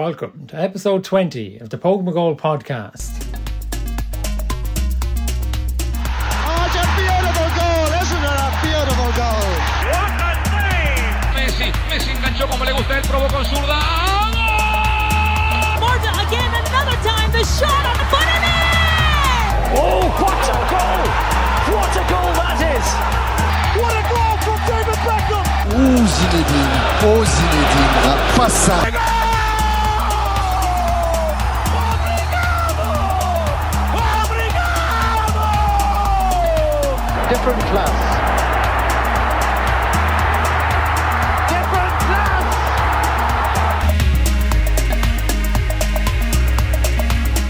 Welcome to episode 20 of the Póg Mo Goal podcast. Oh, it's a beautiful goal, isn't it? A beautiful goal. What a save! Messi, Messi enganchó como le gusta, él probó con zurda. Morta again, another time, the shot on the foot of it! Oh, what a goal! What a goal that is! What a goal from David Beckham. Oh Zinedine, oh Zinedine, passa. Different class. Different class.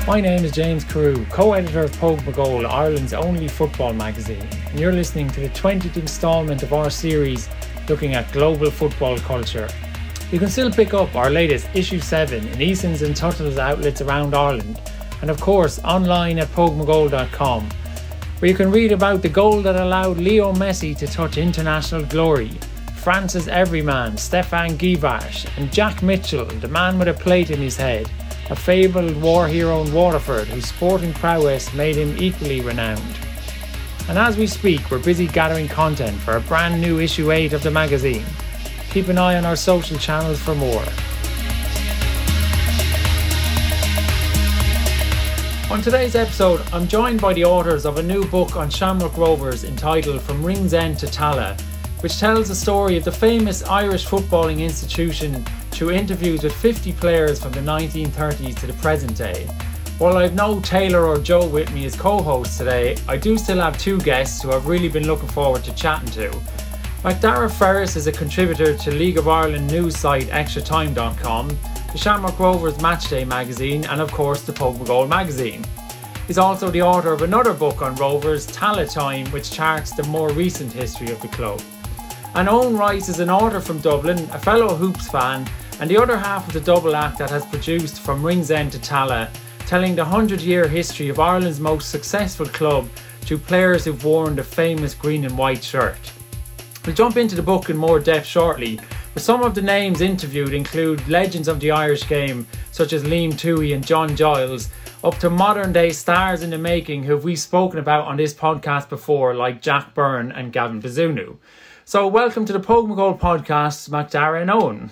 My name is James Carew, co editor of Póg Mo Goal, Ireland's only football magazine, and you're listening to the 20th instalment of our series looking at global football culture. You can still pick up our latest issue 7 in Eason's and Tuttle's outlets around Ireland, and of course online at pogmogoal.com where you can read about the goal that allowed Leo Messi to touch international glory, France's everyman Stéphane Guivarc'h, and Jack Mitchell, the man with a plate in his head, a fabled war hero in Waterford whose sporting prowess made him equally renowned. And as we speak, we're busy gathering content for a brand new issue 8 of the magazine. Keep an eye on our social channels for more. On today's episode, I'm joined by the authors of a new book on Shamrock Rovers entitled From Ringsend to Tallaght, which tells the story of the famous Irish footballing institution through interviews with 50 players from the 1930s to the present day. While I've no Taylor or Joe with me as co hosts today, I do still have two guests who I've really been looking forward to chatting to. Macdara Ferris is a contributor to League of Ireland news site extratime.com the Shamrock Rovers Matchday magazine, and of course the Póg Mo Goal magazine. He's also the author of another book on Rovers, Tallaght Time, which charts the more recent history of the club. And Owen Rice is an author from Dublin, a fellow Hoops fan, and the other half of the double act that has produced From Ringsend to Tallaght, telling the 100 year history of Ireland's most successful club to players who've worn the famous green and white shirt. We'll jump into the book in more depth shortly, some of the names interviewed include legends of the Irish game, such as Liam Tuohy and John Giles, up to modern day stars in the making who we've spoken about on this podcast before, like Jack Byrne and Gavin Bazunu. So, welcome to the Póg Mo Goal podcast, Macdara and Owen.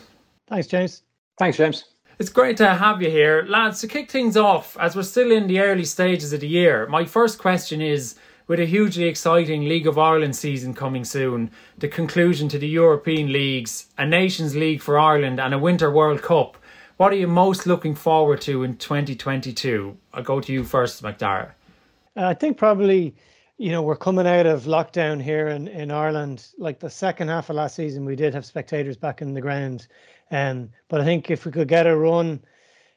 Thanks, James. Thanks, James. It's great to have you here. Lads, to kick things off, as we're still in the early stages of the year, my first question is with a hugely exciting League of Ireland season coming soon, the conclusion to the European leagues, a Nations League for Ireland, and a Winter World Cup. What are you most looking forward to in 2022? I'll go to you first, Macdara. I think probably, you know, we're coming out of lockdown here in, in Ireland. Like the second half of last season, we did have spectators back in the ground. Um, but I think if we could get a run,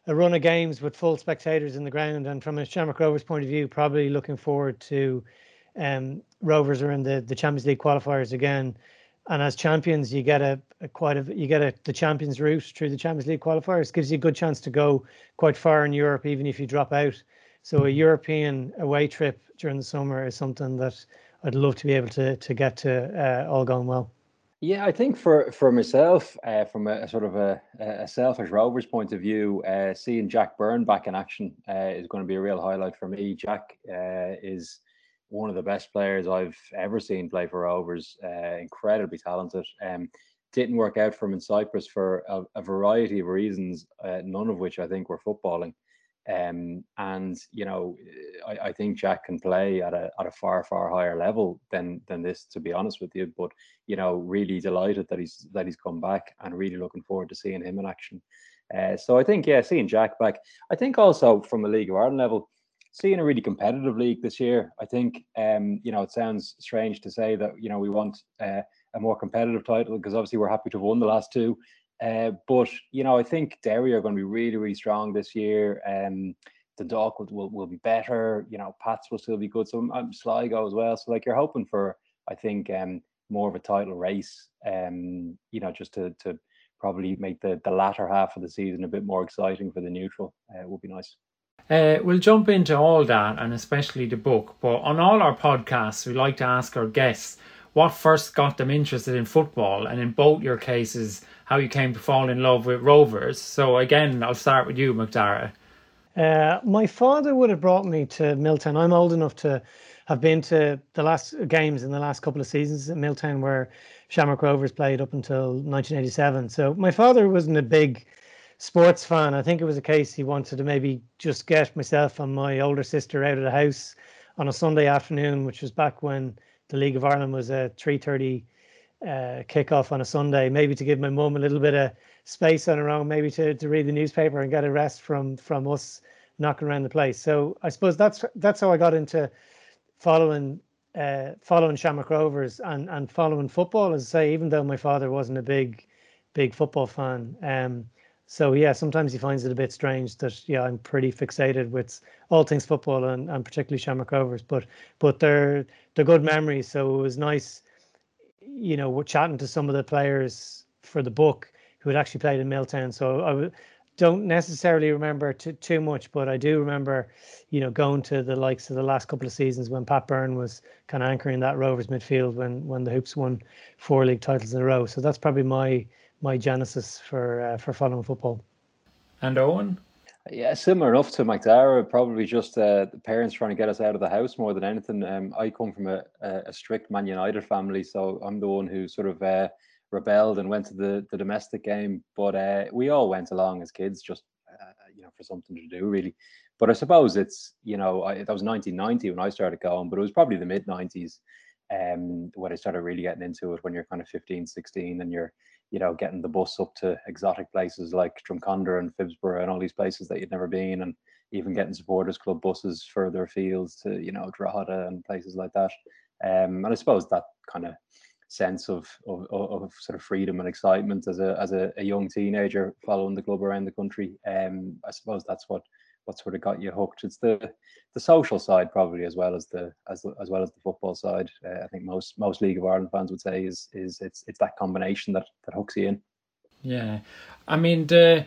a run of games with full spectators in the ground, and from a Shamrock Rovers point of view, probably looking forward to um, Rovers are in the, the Champions League qualifiers again. And as champions, you get a, a quite a you get a the champions route through the Champions League qualifiers. Gives you a good chance to go quite far in Europe, even if you drop out. So a European away trip during the summer is something that I'd love to be able to to get to uh, all going well. Yeah, I think for for myself, uh, from a, a, sort of a, a, selfish Rovers point of view, uh, seeing Jack Byrne back in action uh, is going to be a real highlight for me. Jack uh, is one of the best players I've ever seen play for Rovers. Uh, incredibly talented. Um, didn't work out for him in Cyprus for a, a variety of reasons, uh, none of which I think were footballing. Um, and you know, I, I, think Jack can play at a at a far far higher level than than this, to be honest with you. But you know, really delighted that he's that he's come back, and really looking forward to seeing him in action. Uh, so I think yeah, seeing Jack back. I think also from a League of Ireland level, seeing a really competitive league this year. I think um, you know it sounds strange to say that you know we want uh, a more competitive title because obviously we're happy to have won the last two. Uh, but you know I think Derry are going to be really really strong this year. Um, the dog will, will, will be better. You know Pats will still be good. So um, Sligo as well. So like you're hoping for I think um, more of a title race. Um, you know just to to probably make the the latter half of the season a bit more exciting for the neutral. Uh, would be nice. Uh, we'll jump into all that and especially the book. But on all our podcasts, we like to ask our guests what first got them interested in football, and in both your cases, how you came to fall in love with Rovers. So again, I'll start with you, Macdara. Uh, my father would have brought me to Milltown. I'm old enough to have been to the last games in the last couple of seasons at Milltown where Shamrock Rovers played up until 1987. So my father wasn't a big sports fan. I think it was a case he wanted to maybe just get myself and my older sister out of the house on a Sunday afternoon, which was back when the League of Ireland was a 3:30 uh, kickoff on a Sunday, maybe to give my mum a little bit of space on her own, maybe to, to read the newspaper and get a rest from from us knocking around the place. So I suppose that's that's how I got into following uh, following Shamrock Rovers and and following football. As I say, even though my father wasn't a big big football fan. Um, so yeah, sometimes he finds it a bit strange that yeah, I'm pretty fixated with all things football and, and particularly Shamrock Rovers. But but they're they're good memories. So it was nice, you know, we're chatting to some of the players for the book who had actually played in Milltown. So I don't necessarily remember too, too much, but I do remember, you know, going to the likes of the last couple of seasons when Pat Byrne was kind of anchoring that Rovers midfield when when the Hoops won four league titles in a row. So that's probably my my genesis for uh, for following football. And Owen. Yeah, similar enough to Macdara. Probably just uh, the parents trying to get us out of the house more than anything. Um, I come from a, a, strict Man United family, so I'm the one who sort of uh, rebelled and went to the, the domestic game. But uh, we all went along as kids, just uh, you know, for something to do, really. But I suppose it's you know, I, that was 1990 when I started going, but it was probably the mid 90s um, when I started really getting into it. When you're kind of 15, 16, and you're you know, getting the bus up to exotic places like Drumcondra and Phibsborough and all these places that you'd never been, and even getting supporters club buses further afield to, you know, Drogheda and places like that. Um, and I suppose that kind of sense of, of, of sort of freedom and excitement as a as a, a, young teenager following the club around the country. Um, I suppose that's what what sort of got you hooked. It's the the social side probably as well as the as as well as the football side. Uh, I think most most League of Ireland fans would say is is it's it's that combination that that hooks you in. Yeah, I mean the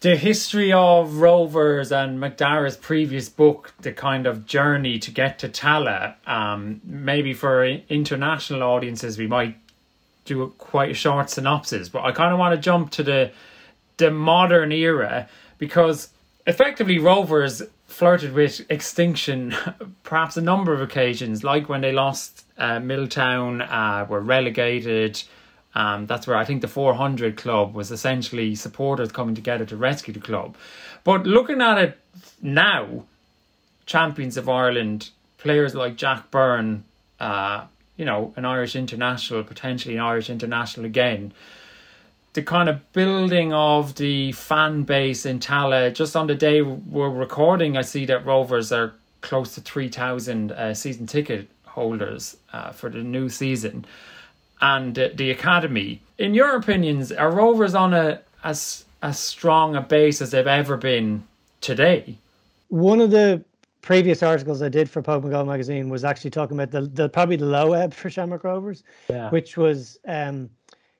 the history of Rovers and Macdara's previous book, the kind of journey to get to Tallaght. Um, maybe for international audiences, we might do a, quite a short synopsis, but I kind of want to jump to the the modern era because effectively Rovers flirted with extinction perhaps a number of occasions, like when they lost uh, Milltown, uh, were relegated. Um, that's where I think the 400 club was essentially supporters coming together to rescue the club. But looking at it now, champions of Ireland, players like Jack Byrne, uh, you know, an Irish international, potentially an Irish international again the kind of building of the fan base in Tallaght. Just on the day we're recording, I see that Rovers are close to 3,000 uh, season ticket holders uh, for the new season. And uh, the academy, in your opinions, are Rovers on a as as strong a base as they've ever been today? One of the previous articles I did for Póg Mo Goal magazine was actually talking about the, the probably the low ebb for Shamrock Rovers, yeah. which was um,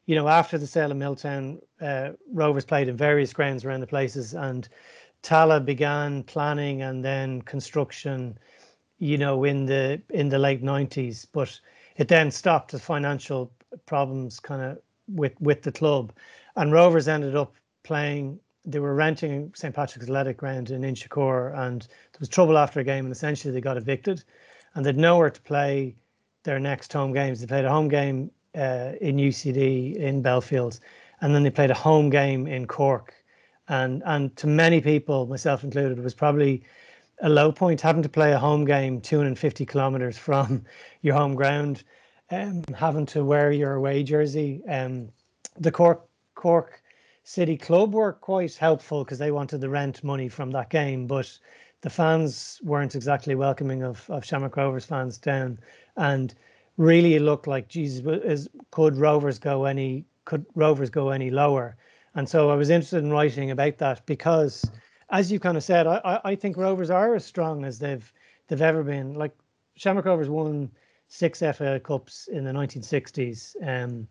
you know, after the sale of Milltown, uh, Rovers played in various grounds around the places, and Tallaght began planning and then construction, you know, in the in the late nineties. But it then stopped the financial problems kind of with with the club, and Rovers ended up playing. They were renting St Patrick's Athletic Ground in Inchicore, and there was trouble after a game, and essentially they got evicted, and they'd nowhere to play their next home games. They played a home game uh, in UCD in Belfield, and then they played a home game in Cork, and and to many people, myself included, was probably a low point having to play a home game 250 kilometers from your home ground, um, having to wear your away jersey. Um, the Cork Cork City Club were quite helpful because they wanted the rent money from that game, but the fans weren't exactly welcoming of, of Shamrock Rovers fans down. And really it looked like Jesus is could Rovers go any could Rovers go any lower? And so I was interested in writing about that because, as you kind of said, I, I think Rovers are as strong as they've they've ever been. Like Shamrock Rovers won six FA Cups in the 1960s, um,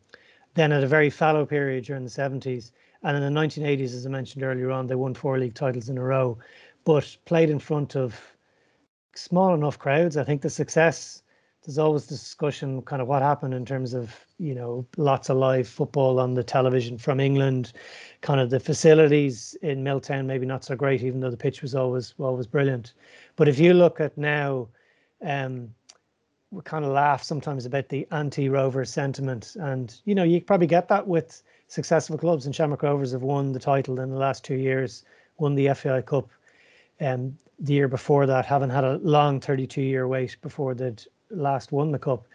then at a very fallow period during the 70s, and in the 1980s, as I mentioned earlier on, they won four league titles in a row, but played in front of small enough crowds. I think the success there's always discussion kind of what happened in terms of you know lots of live football on the television from England, kind of the facilities in Milltown maybe not so great even though the pitch was always always brilliant, but if you look at now, um, we kind of laugh sometimes about the anti-Rover sentiment, and you know you probably get that with successful clubs. And Shamrock Rovers have won the title in the last two years, won the FAI Cup, um, the year before that, having had a long 32 year wait before they'd last won the cup.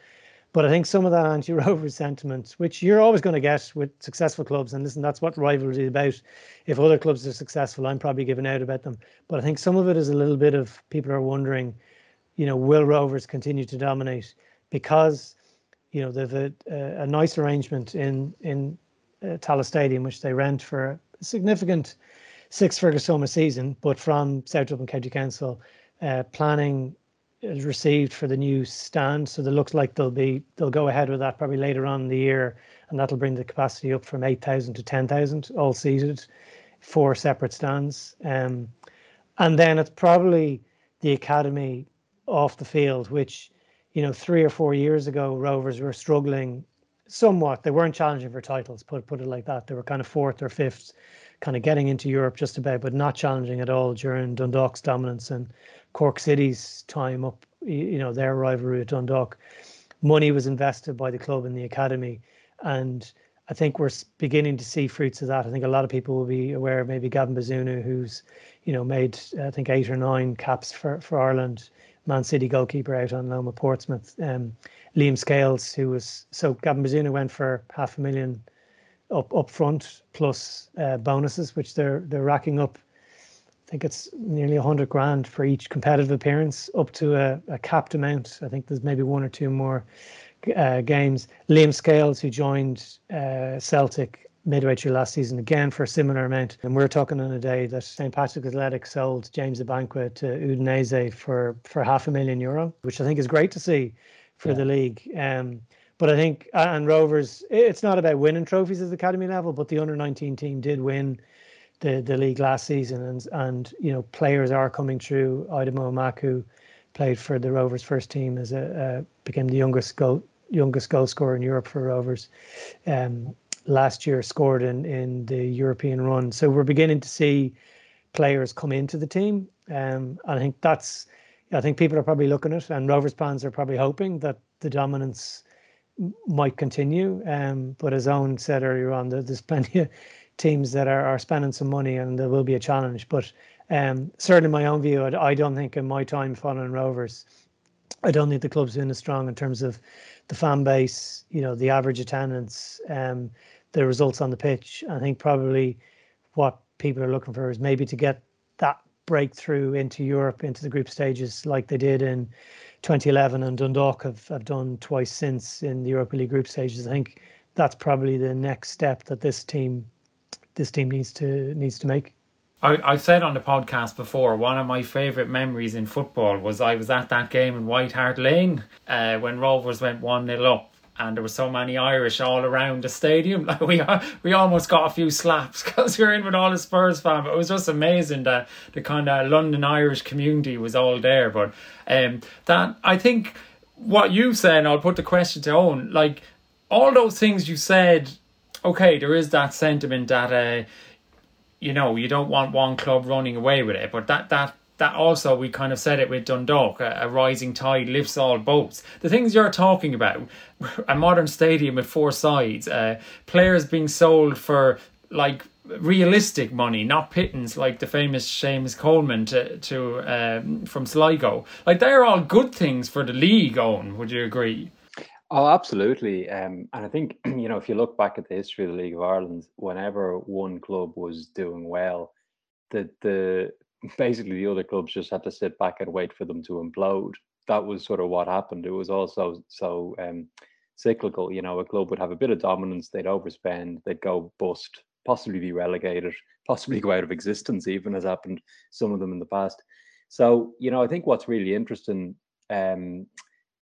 But I think some of that anti-Rover sentiment, which you're always going to get with successful clubs, and listen, that's what rivalry is about. If other clubs are successful, I'm probably giving out about them. But I think some of it is a little bit of people are wondering, you know, will Rovers continue to dominate because, you know, they've a, a, a nice arrangement in in uh, Tallaght Stadium, which they rent for a significant six-figure sum a season, but from South Dublin County Council, uh, planning is received for the new stand. So it looks like they'll be they'll go ahead with that probably later on in the year, and that'll bring the capacity up from eight thousand to ten thousand, all seated, four separate stands. Um, and then it's probably the academy off the field, which you know three or four years ago Rovers were struggling somewhat. They weren't challenging for titles, put put it like that. They were kind of fourth or fifth, kind of getting into Europe just about, but not challenging at all during Dundalk's dominance and Cork City's time up, you know, their rivalry with Dundalk, money was invested by the club in the academy. And I think we're beginning to see fruits of that. I think a lot of people will be aware of maybe Gavin Bazunu, who's, you know, made, I think, eight or nine caps for, for Ireland, Man City goalkeeper out on loan with Portsmouth. Um, Liam Scales, who was, so Gavin Bazunu went for half a million up up front plus uh, bonuses, which they're they're racking up think it's nearly 100 grand for each competitive appearance, up to a, a capped amount. I think there's maybe one or two more uh, games. Liam Scales, who joined uh, Celtic midway through last season, again for a similar amount. And we're talking on a day that St. Patrick Athletic sold James Abankwah to Udinese for, for half a million euro, which I think is great to see for yeah. the league. Um, but I think, and Rovers, it's not about winning trophies at the academy level, but the under 19 team did win the the league last season, and and you know players are coming through. Aidomo Emakhu played for the Rovers first team as a uh, became the youngest goal youngest goal scorer in Europe for Rovers. Um, last year scored in in the European run, so we're beginning to see players come into the team. Um, I think that's I think people are probably looking at, and Rovers fans are probably hoping that the dominance might continue. Um, but as Owen said earlier on, there's plenty of teams that are, are spending some money and there will be a challenge. But um, certainly, my own view, I, I don't think in my time following Rovers, I don't think the club's been as strong in terms of the fan base, you know, the average attendance, um, the results on the pitch. I think probably what people are looking for is maybe to get that breakthrough into Europe, into the group stages, like they did in 2011 and Dundalk have, have done twice since in the Europa League group stages. I think that's probably the next step that this team this team needs to needs to make. I, I said on the podcast before, one of my favourite memories in football was I was at that game in White Hart Lane uh, when Rovers went 1 0 up and there were so many Irish all around the stadium. Like we we almost got a few slaps because we were in with all the Spurs fans. But it was just amazing that the kind of London Irish community was all there. But um, that I think what you said, I'll put the question to Owen. Like all those things you said okay, there is that sentiment that uh, you know you don't want one club running away with it, but that that that also we kind of said it with Dundalk, a, a, rising tide lifts all boats. The things you're talking about, a modern stadium with four sides, uh, players being sold for like realistic money, not pittance like the famous Seamus Coleman to to um, from Sligo. Like they're all good things for the league. Owen, would you agree? Oh, absolutely. Um, and I think, you know, if you look back at the history of the League of Ireland, whenever one club was doing well, the the basically the other clubs just had to sit back and wait for them to implode. That was sort of what happened. It was also so um, cyclical. You know, a club would have a bit of dominance, they'd overspend, they'd go bust, possibly be relegated, possibly go out of existence, even has happened some of them in the past. So, you know, I think what's really interesting um,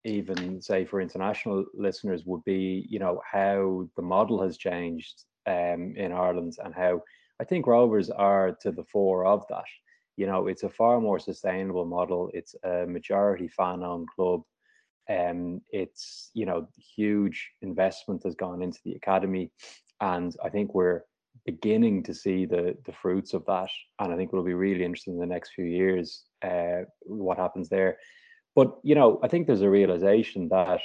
even say for international listeners would be you know how the model has changed um, in Ireland and how I think Rovers are to the fore of that. You know, it's a far more sustainable model. It's a majority fan-owned club. Um, it's you know huge investment has gone into the academy, and I think we're beginning to see the the fruits of that. And I think it'll be really interesting in the next few years uh, what happens there. But you know, I think there's a realization that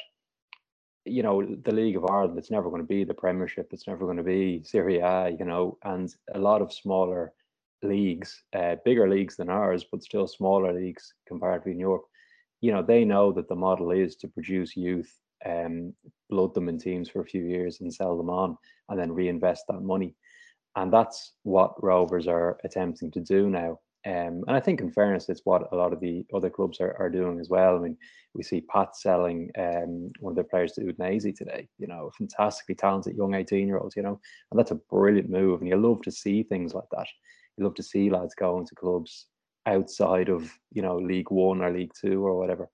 you know the League of Ireland it's never going to be the Premiership. It's never going to be Serie A. You know, and a lot of smaller leagues, uh, bigger leagues than ours, but still smaller leagues comparatively in Europe. You know, they know that the model is to produce youth, um, blood them in teams for a few years and sell them on, and then reinvest that money. And that's what Rovers are attempting to do now. Um, and I think, in fairness, it's what a lot of the other clubs are, are doing as well. I mean, we see Pat selling um, one of their players to Udinese today, you know, fantastically talented young 18 year olds, you know, and that's a brilliant move. And you love to see things like that. You love to see lads going to clubs outside of, you know, League One or League Two or whatever.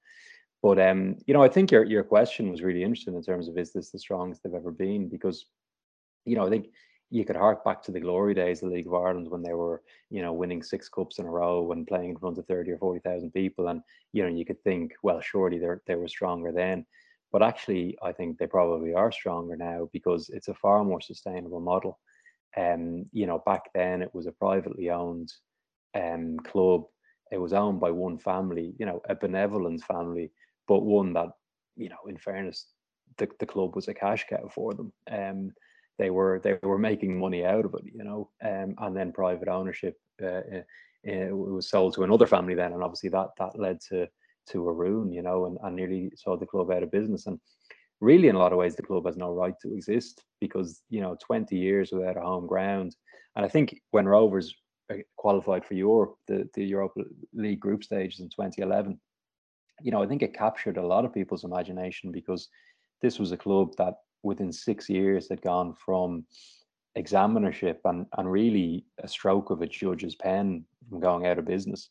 But, um, you know, I think your, your question was really interesting in terms of is this the strongest they've ever been? Because, you know, I think you could hark back to the glory days of the League of Ireland when they were, you know, winning six cups in a row and playing in front of 30 or 40,000 people. And, you know, you could think, well, surely they they were stronger then. But actually, I think they probably are stronger now because it's a far more sustainable model. Um, you know, back then it was a privately owned um, club. It was owned by one family, you know, a benevolent family, but one that, you know, in fairness, the, the club was a cash cow for them. Um, they were they were making money out of it, you know, um, and then private ownership uh, uh, it was sold to another family then, and obviously that that led to to a ruin, you know, and, and nearly saw the club out of business. And really, in a lot of ways, the club has no right to exist because you know, 20 years without a home ground. And I think when Rovers uh, qualified for Europe, the the Europa League group stages in 2011, you know, I think it captured a lot of people's imagination because this was a club that within six years had gone from examinership and, and really a stroke of a judge's pen from going out of business.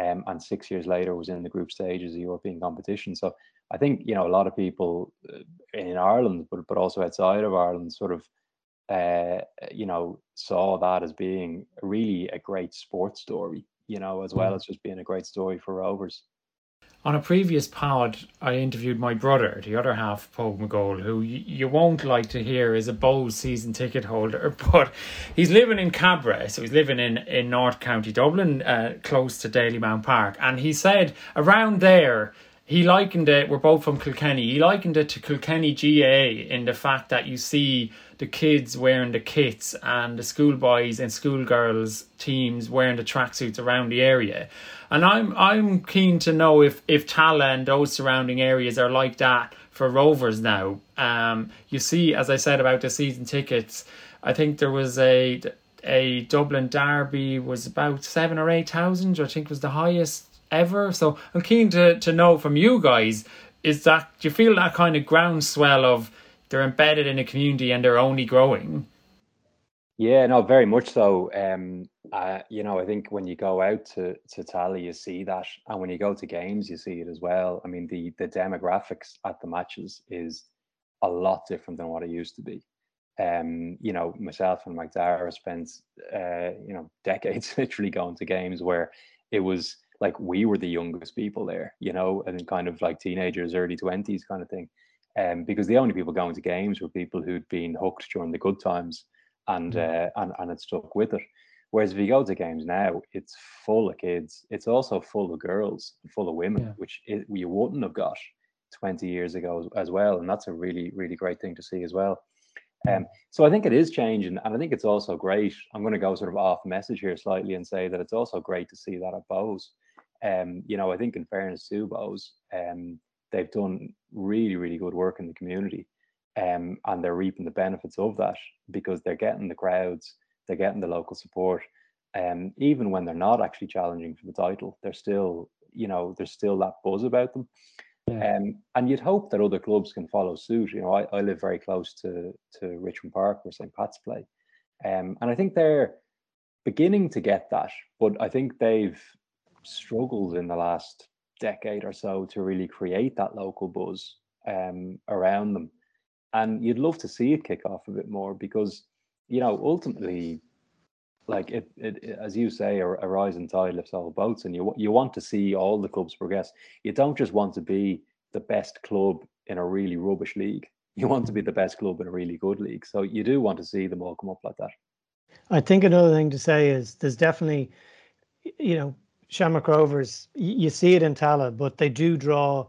Um, and six years later was in the group stages of European competition. So I think you know a lot of people uh, in Ireland, but but also outside of Ireland, sort of uh, you know saw that as being really a great sports story. You know, as well mm. as just being a great story for Rovers. On a previous pod, I interviewed my brother, the other half, Paul McGold, who you won't like to hear is a Bohs season ticket holder, but he's living in Cabra, so he's living in, in North County Dublin, uh, close to Dalymount Park. And he said around there, he likened it, we're both from Kilkenny, he likened it to Kilkenny GAA in the fact that you see the kids wearing the kits and the schoolboys and schoolgirls teams wearing the tracksuits around the area. And I'm I'm keen to know if if Tallaght and those surrounding areas are like that for Rovers now. Um, you see, as I said about the season tickets, I think there was a a Dublin derby was about seven or eight thousand. I think was the highest ever. So I'm keen to to know from you guys is that do you feel that kind of groundswell of they're embedded in a community and they're only growing? Yeah, no, very much so. Um, uh, you know, I think when you go out to to Tallaght, you see that, and when you go to games, you see it as well. I mean, the the demographics at the matches is a lot different than what it used to be. Um, you know, myself and Macdara spent uh, you know decades literally going to games where it was like we were the youngest people there, you know, and kind of like teenagers, early twenties kind of thing. Um, because the only people going to games were people who'd been hooked during the good times and mm. uh, and and it stuck with it. Whereas if you go to games now, it's full of kids. It's also full of girls, full of women, yeah. which it, you wouldn't have got 20 years ago as, well. And that's a really, really great thing to see as well. Um, so I think it is changing, and I think it's also great. I'm going to go sort of off message here slightly and say that it's also great to see that at Bohs. Um, you know, I think in fairness to Bohs, um, they've done really, really good work in the community um, and they're reaping the benefits of that because they're getting the crowds, they're getting the local support. Um, even when they're not actually challenging for the title, they're still, you know, there's still that buzz about them. Yeah. Um, and you'd hope that other clubs can follow suit. You know, I, I live very close to to Richmond Park where St. Pat's play. Um, and I think they're beginning to get that, but I think they've struggled in the last decade or so to really create that local buzz um, around them and you'd love to see it kick off a bit more because you know ultimately like it, it, it as you say a, a, rising tide lifts all boats and you you want to see all the clubs progress you don't just want to be the best club in a really rubbish league. You want to be the best club in a really good league. So you do want to see them all come up like that. I think another thing to say is there's definitely, you know, Shamrock Rovers. You see it in Tallaght, but they do draw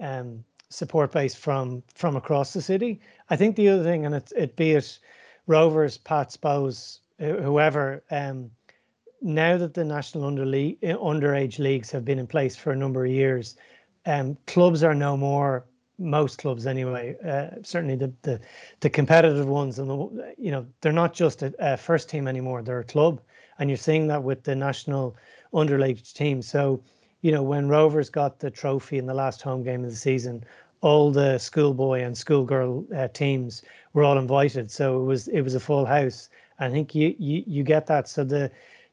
um, support base from from across the city. I think the other thing, and it's it be it Rovers, Pats, Bohs, whoever. Um, now that the national under league, underage leagues have been in place for a number of years, um, clubs are no more most clubs anyway. Uh, certainly the, the the competitive ones, and the you know they're not just a, a, first team anymore; they're a club, and you're seeing that with the national underage team. So you know when Rovers got the trophy in the last home game of the season, all the schoolboy and schoolgirl uh, teams were all invited. So it was it was a full house. I think you you you get that. So the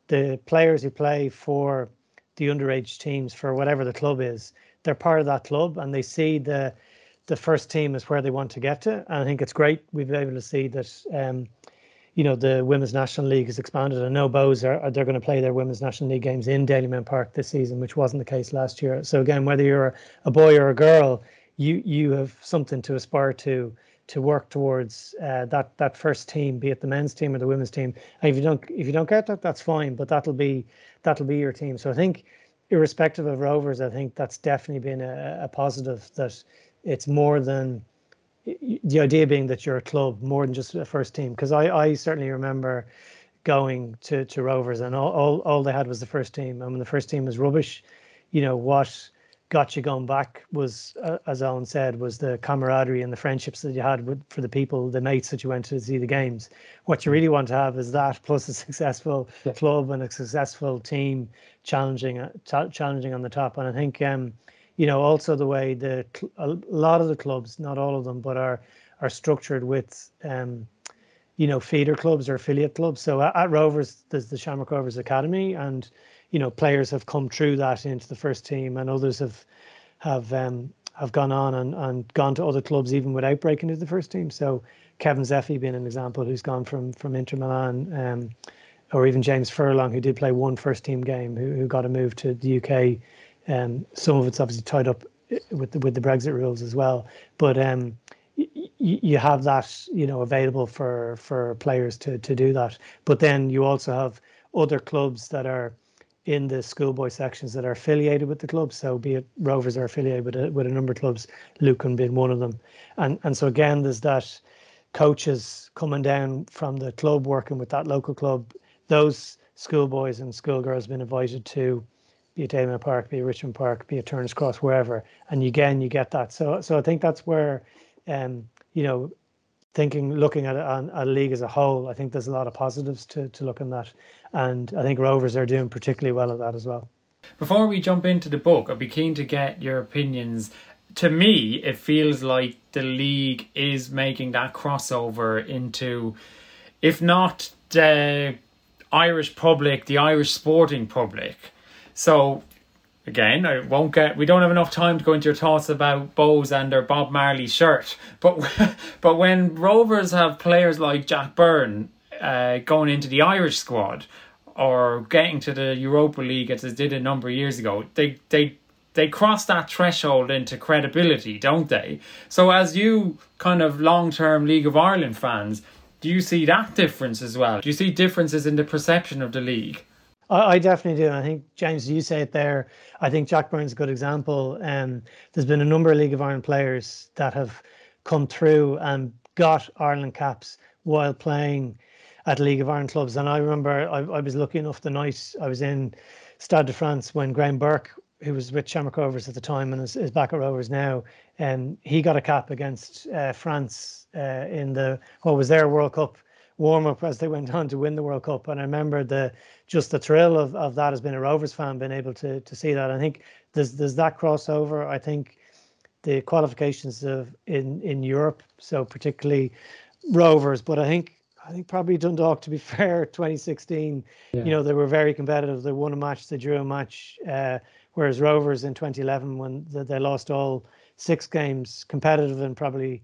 the players who play for the underage teams for whatever the club is, they're part of that club and they see the the first team is where they want to get to. And I think it's great we've been able to see that um, you know the women's national league has expanded. I know Bohs are, are they're going to play their women's national league games in Dalymount Park this season, which wasn't the case last year. So again, whether you're a boy or a girl, you you have something to aspire to to work towards uh, that that first team, be it the men's team or the women's team. And if you don't if you don't get that, that's fine. But that'll be that'll be your team. So I think, irrespective of Rovers, I think that's definitely been a, a positive. That it's more than the idea being that you're a club more than just a first team. Because I I certainly remember going to to Rovers and all, all all they had was the first team. I mean the first team was rubbish. You know what got you going back was, uh, as Alan said, was the camaraderie and the friendships that you had with for the people, the mates that you went to see the games. What you really want to have is that plus a successful yeah. club and a successful team challenging uh, challenging on the top. And I think, um, you know, also the way the a lot of the clubs, not all of them, but are are structured with. Um, you know, feeder clubs or affiliate clubs. So at, at Rovers, there's the Shamrock Rovers Academy, and you know players have come through that into the first team, and others have have um, have gone on and, and gone to other clubs even without breaking into the first team. So Kevin Zefi being an example, who's gone from from Inter Milan, um, or even James Furlong, who did play one first team game, who, who got a move to the UK. Um, some of it's obviously tied up uh, with the, with the Brexit rules as well, but um, you have that you know available for for players to to do that. But then you also have other clubs that are in the schoolboy sections that are affiliated with the club. So be it Rovers are affiliated with a, with a number of clubs, Lucan being one of them. And and so again, there's that coaches coming down from the club working with that local club. Those schoolboys and schoolgirls been invited to be it Dalymount Park, be it Richmond Park, be it Turner's Cross, wherever. And again, you get that. So so I think that's where um, you know, thinking looking at a, league as a whole, I think there's a lot of positives to to look in that and I think Rovers are doing particularly well at that as well. Before we jump into the book, I'd be keen to get your opinions. To me, it feels like the league is making that crossover into, if not the Irish public, the Irish sporting public. So, again, I won't get. We don't have enough time to go into your thoughts about Bohs and their Bob Marley shirt. But but when Rovers have players like Jack Byrne uh, going into the Irish squad or getting to the Europa League as they did a number of years ago, they they they cross that threshold into credibility, don't they? So as you kind of long term League of Ireland fans, do you see that difference as well? Do you see differences in the perception of the league? I, definitely do. I think James, you say it there. I think Jack Byrne's a good example. Um, there's been a number of League of Ireland players that have come through and got Ireland caps while playing at League of Ireland clubs. And I remember I, I was lucky enough the night I was in Stade de France when Graham Burke, who was with Shamrock Rovers at the time and is, is back at Rovers now, and um, he got a cap against uh, France uh, in the what was their World Cup warm up as they went on to win the World Cup. And I remember the just the thrill of, of that as being a Rovers fan, being able to to see that. I think there's there's that crossover. I think the qualifications of in in Europe, so particularly Rovers, but I think I think probably Dundalk, to be fair, 2016, yeah. you know, they were very competitive. They won a match, they drew a match. Uh, whereas Rovers in 2011, when they lost all six games, competitive and probably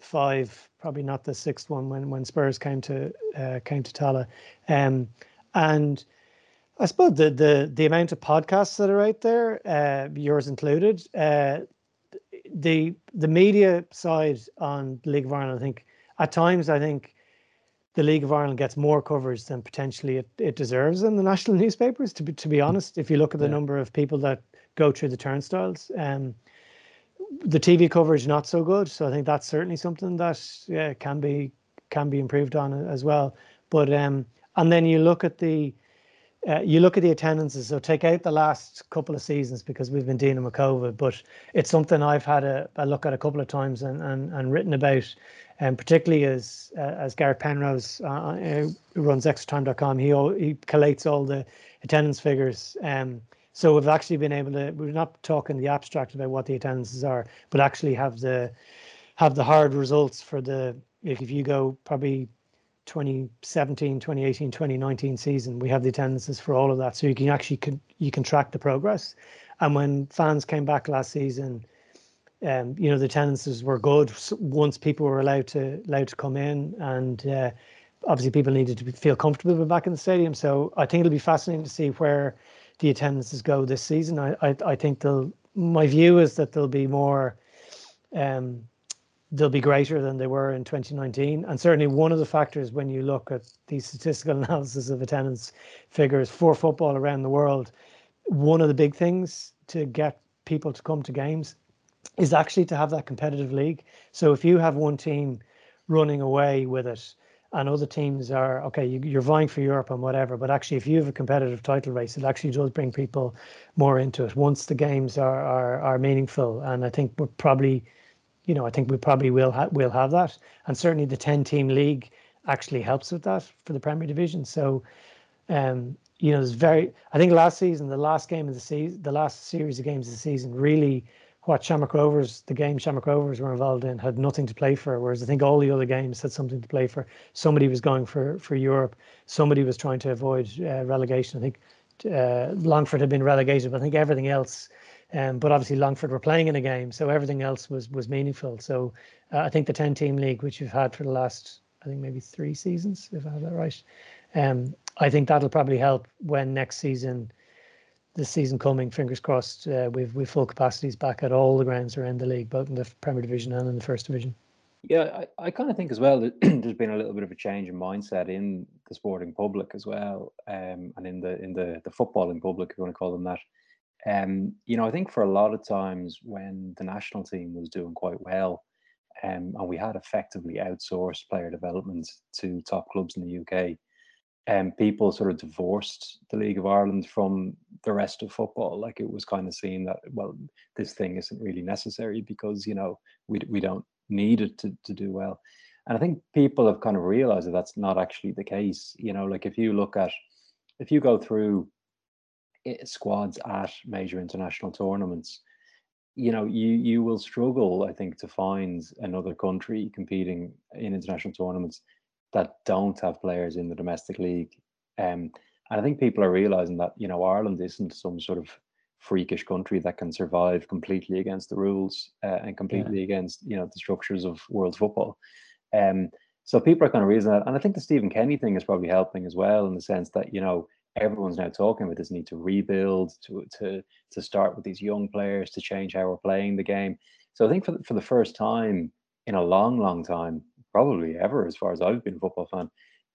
five, probably not the sixth one when when Spurs came to uh, came to Tallaght. Um, and I suppose the the the amount of podcasts that are out there, uh, yours included, uh, the the media side on the League of Ireland, I think at times I think the League of Ireland gets more coverage than potentially it, it deserves in the national newspapers. To be to be honest, if you look at the yeah. number of people that go through the turnstiles, um, the TV coverage not so good. So I think that's certainly something that yeah, can be can be improved on as well. But um, and then you look at the uh, you look at the attendances. So take out the last couple of seasons because we've been dealing with COVID, but it's something I've had a, a look at a couple of times and and, and written about. And um, particularly as uh, as Gareth Penrose uh, uh runs extratime.com, he he collates all the attendance figures. Um, so we've actually been able to. We're not talking the abstract about what the attendances are, but actually have the have the hard results for the. If you go probably 2017, 2018, 2019 season, we have the attendances for all of that, so you can actually can, you can track the progress. And when fans came back last season, um, you know the attendances were good once people were allowed to allowed to come in, and uh, obviously people needed to feel comfortable back in the stadium. So I think it'll be fascinating to see where the attendances go this season. I I, I think they'll. My view is that there'll be more. Um, they'll be greater than they were in 2019. And certainly one of the factors when you look at the statistical analysis of attendance figures for football around the world, one of the big things to get people to come to games is actually to have that competitive league. So if you have one team running away with it and other teams are okay you, are vying for europe and whatever but actually if you have a competitive title race it actually does bring people more into it once the games are are, are meaningful and i think we're probably you know, I think we probably will ha- will have that, and certainly the ten team league actually helps with that for the Premier Division. So, um, you know, it's very. I think last season, the last game of the season, the last series of games of the season, really, what Shamrock Rovers, the game Shamrock Rovers were involved in, had nothing to play for. Whereas I think all the other games had something to play for. Somebody was going for for Europe. Somebody was trying to avoid uh, relegation. I think uh, Longford had been relegated, but I think everything else um, but obviously Longford were playing in a game, so everything else was was meaningful. So uh, I think the ten team league, which we've had for the last, I think maybe three seasons, if I have that right, um, I think that'll probably help when next season, the season coming, fingers crossed, uh, we've we've full capacities back at all the grounds around the league, both in the Premier Division and in the First Division. Yeah, I, I kind of think as well that there's been a little bit of a change in mindset in the sporting public as well, um, and in the in the the footballing public, if you want to call them that. Um, you know, I think for a lot of times when the national team was doing quite well, um, and we had effectively outsourced player development to top clubs in the UK, um, people sort of divorced the League of Ireland from the rest of football. Like it was kind of seen that well, this thing isn't really necessary because you know we we don't need it to to do well. And I think people have kind of realized that that's not actually the case. You know, like if you look at if you go through squads at major international tournaments, you know, you you will struggle, I think, to find another country competing in international tournaments that don't have players in the domestic league. Um, and I think people are realizing that you know Ireland isn't some sort of freakish country that can survive completely against the rules uh, and completely yeah. against you know the structures of world football. Um, so people are kind of reasoning that, and I think the Stephen Kenny thing is probably helping as well in the sense that you know everyone's now talking about this need to rebuild, to to to start with these young players, to change how we're playing the game. So I think for the, for the first time in a long, long time, probably ever, as far as I've been a football fan,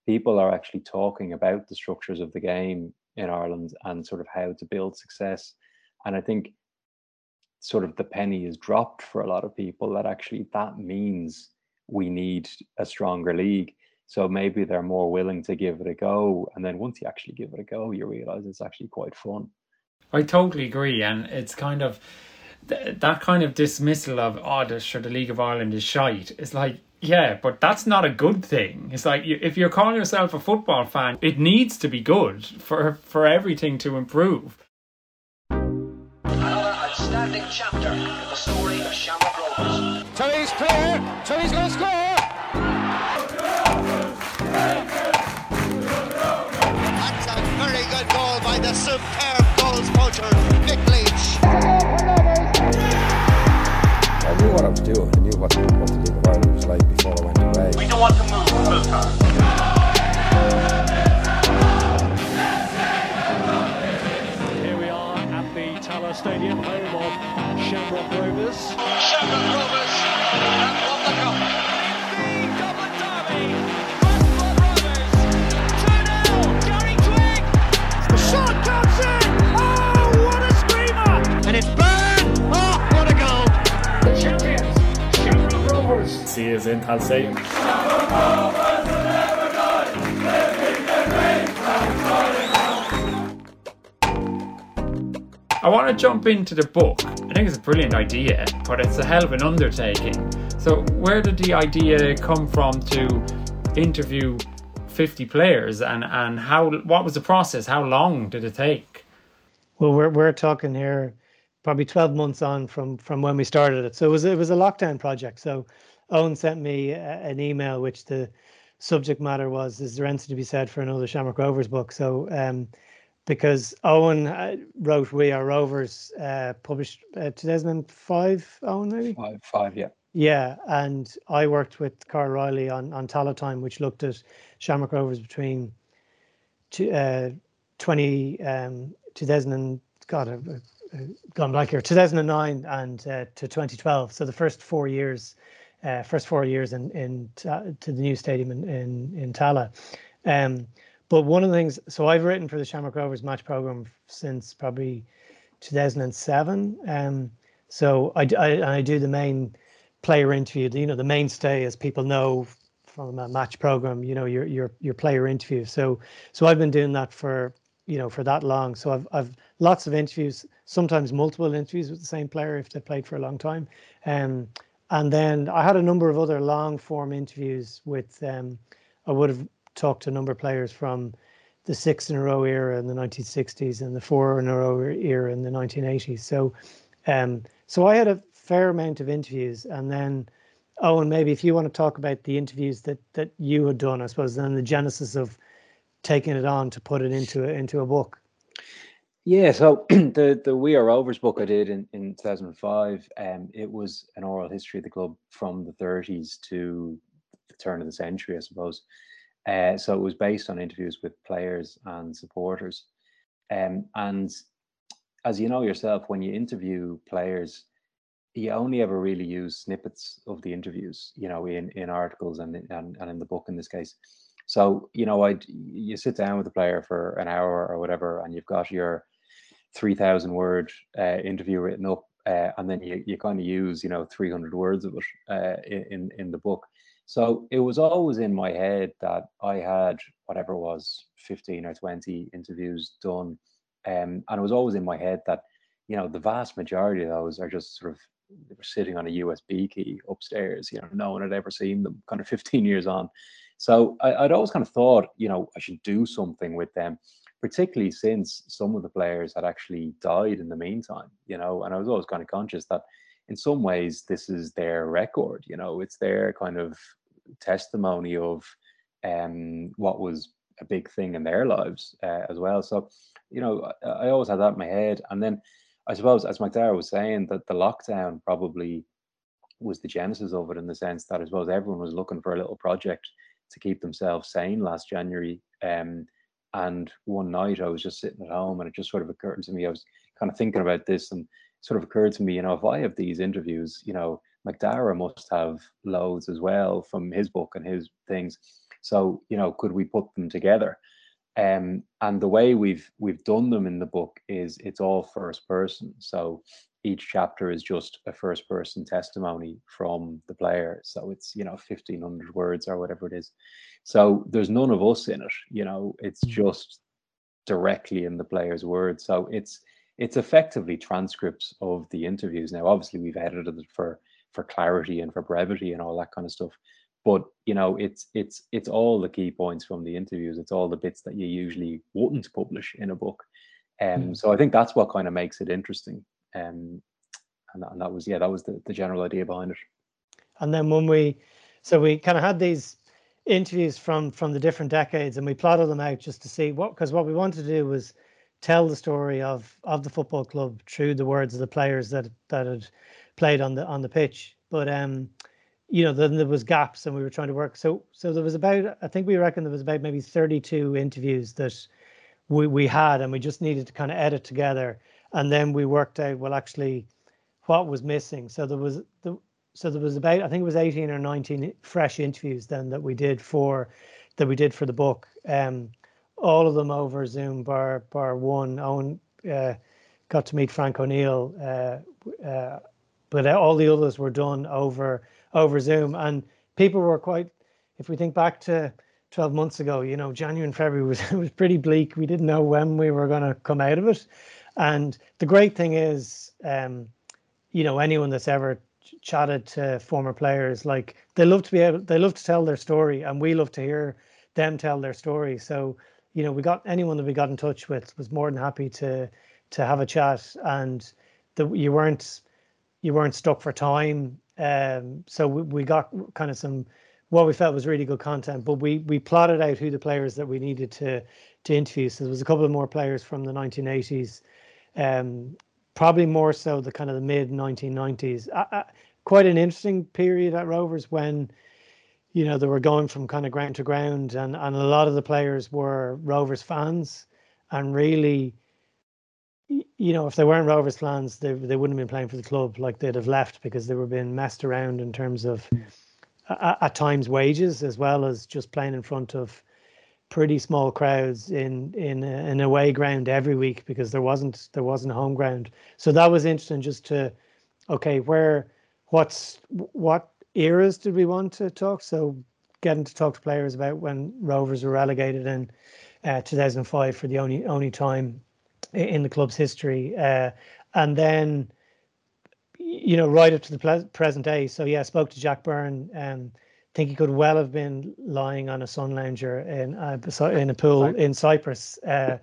people are actually talking about the structures of the game in Ireland and sort of how to build success. And I think sort of the penny is dropped for a lot of people that actually that means we need a stronger league. So maybe they're more willing to give it a go. And then once you actually give it a go, you realize it's actually quite fun. I totally agree. And it's kind of that kind of dismissal of, oh, the, sure, the League of Ireland is shite. It's like, yeah, but that's not a good thing. It's like if you're calling yourself a football fan, it needs to be good for for everything to improve. Another outstanding chapter in the story of Shamrock Rovers. Terry's clear. Terry's going to score. the superb goals poacher, Nick I knew what I was doing. I knew what, what the League of Ireland was like before I went away. We don't want to move full time. Here we are at the Tallaght Stadium, home of Shamrock Rovers. Shamrock Rovers have won the cup. Rovers. See you in Tallaght Stadium. I want to jump into the book. I think it's a brilliant idea, but it's a hell of an undertaking. So, where did the idea come from to interview 50 players and, and how what was the process? How long did it take? Well, we're we're talking here probably 12 months on from from when we started it. So it was it was a lockdown project. So Owen sent me a, an email which the subject matter was is there anything to be said for another Shamrock Rovers book? So um because Owen uh, wrote We Are Rovers, uh, published uh, 2005, Owen, maybe? Five, five, yeah. Yeah, and I worked with Carl Riley on, on Time, which looked at Shamrock Rovers between two, uh, 20, um, 2000 and, God, I've uh, gone back here, 2009 and uh, to 2012. So the first four years, uh, first four years in, in to the new stadium in, in, in Tallaght. Um, but one of the things, so I've written for the Shamrock Rovers match program since probably 2007. Um, so I, I, I do the main player interview, you know, the mainstay, as people know from a match program, you know, your your your player interview. So so I've been doing that for you know for that long. So I've I've lots of interviews, sometimes multiple interviews with the same player if they played for a long time. Um, and then I had a number of other long form interviews with um, I would have talked to a number of players from the six in a row era in the 1960s and the four in a row era in the 1980s. So, um, so I had a fair amount of interviews, and then Owen, maybe if you want to talk about the interviews that that you had done, I suppose, then the genesis of taking it on to put it into a, into a book. Yeah, so the the We Are Rovers book I did in, in 2005, um, it was an oral history of the club from the 30s to the turn of the century, I suppose. Uh, so it was based on interviews with players and supporters. Um, and as you know yourself, when you interview players, you only ever really use snippets of the interviews, you know, in, in articles and, and, and in the book in this case. So, you know, I you sit down with a player for an hour or whatever, and you've got your 3,000 word uh, interview written up, uh, and then you, you kind of use, you know, 300 words of it uh, in, in the book. So it was always in my head that I had whatever it was, 15 or 20 interviews done. Um, and it was always in my head that, you know, the vast majority of those are just sort of sitting on a USB key upstairs, you know, no one had ever seen them kind of 15 years on. So I, would always kind of thought, you know, I should do something with them, particularly since some of the players had actually died in the meantime, you know, and I was always kind of conscious that in some ways this is their record you know it's their kind of testimony of um, what was a big thing in their lives uh, as well. So you know I, I, always had that in my head. And then i suppose as Macdara was saying that the lockdown probably was the genesis of it in the sense that i suppose everyone was looking for a little project to keep themselves sane last january um, and one night i was just sitting at home and it just sort of occurred to me i was kind of thinking about this and sort of occurred to me, you know, if I have these interviews, you know, Macdara must have loads as well from his book and his things. So, you know, could we put them together? Um, and the way we've we've done them in the book is it's all first person. So each chapter is just a first person testimony from the player. So it's you know fifteen hundred words or whatever it is. So there's none of us in it. You know, it's mm. just directly in the player's words. So it's it's effectively transcripts of the interviews. Now, obviously, we've edited it for for clarity and for brevity and all that kind of stuff. But you know, it's it's it's all the key points from the interviews. It's all the bits that you usually wouldn't publish in a book. Um, mm. So I think that's what kind of makes it interesting. Um, and, that, and that was yeah, that was the, the general idea behind it. And then when we, so we kind of had these interviews from from the different decades, and we plotted them out just to see what because what we wanted to do was tell the story of of the football club through the words of the players that that had played on the on the pitch. But um, you know, then there was gaps, and we were trying to work. So so there was about I think we reckon there was about maybe 32 interviews that we we had, and we just needed to kind of edit together and then we worked out well actually what was missing. So there was the so there was about I think it was 18 or 19 fresh interviews then that we did for that we did for the book. Um, all of them over Zoom, bar bar one. Owen uh, got to meet Frank O'Neill, uh, uh, but all the others were done over over Zoom, and people were quite. If we think back to 12 months ago, you know, January and February was was pretty bleak. We didn't know when we were going to come out of it, and the great thing is, um, you know, anyone that's ever chatted to former players, like they love to be able, they love to tell their story, and we love to hear them tell their story. So, you know, we got anyone that we got in touch with was more than happy to to have a chat, and the you weren't you weren't stuck for time. Um, so we, we got kind of some what we felt was really good content, but we we plotted out who the players that we needed to to interview. So there was a couple of more players from the 1980s, um, probably more so the kind of the mid 1990s. Uh, uh, quite an interesting period at Rovers when you know they were going from kind of ground to ground, and and a lot of the players were Rovers fans, and really. You know, if they weren't Rovers fans, they they wouldn't have been playing for the club. Like they'd have left because they were being messed around in terms of at, at times wages as well as just playing in front of pretty small crowds in in an away ground every week because there wasn't there wasn't a home ground. So that was interesting just to okay, where what's what eras did we want to talk? So getting to talk to players about when Rovers were relegated in uh, 2005 for the only only time in the club's history, uh, and then you know, right up to the present day. So yeah, I spoke to Jack Byrne. Um, think he could well have been lying on a sun lounger in uh, in a pool in Cyprus uh,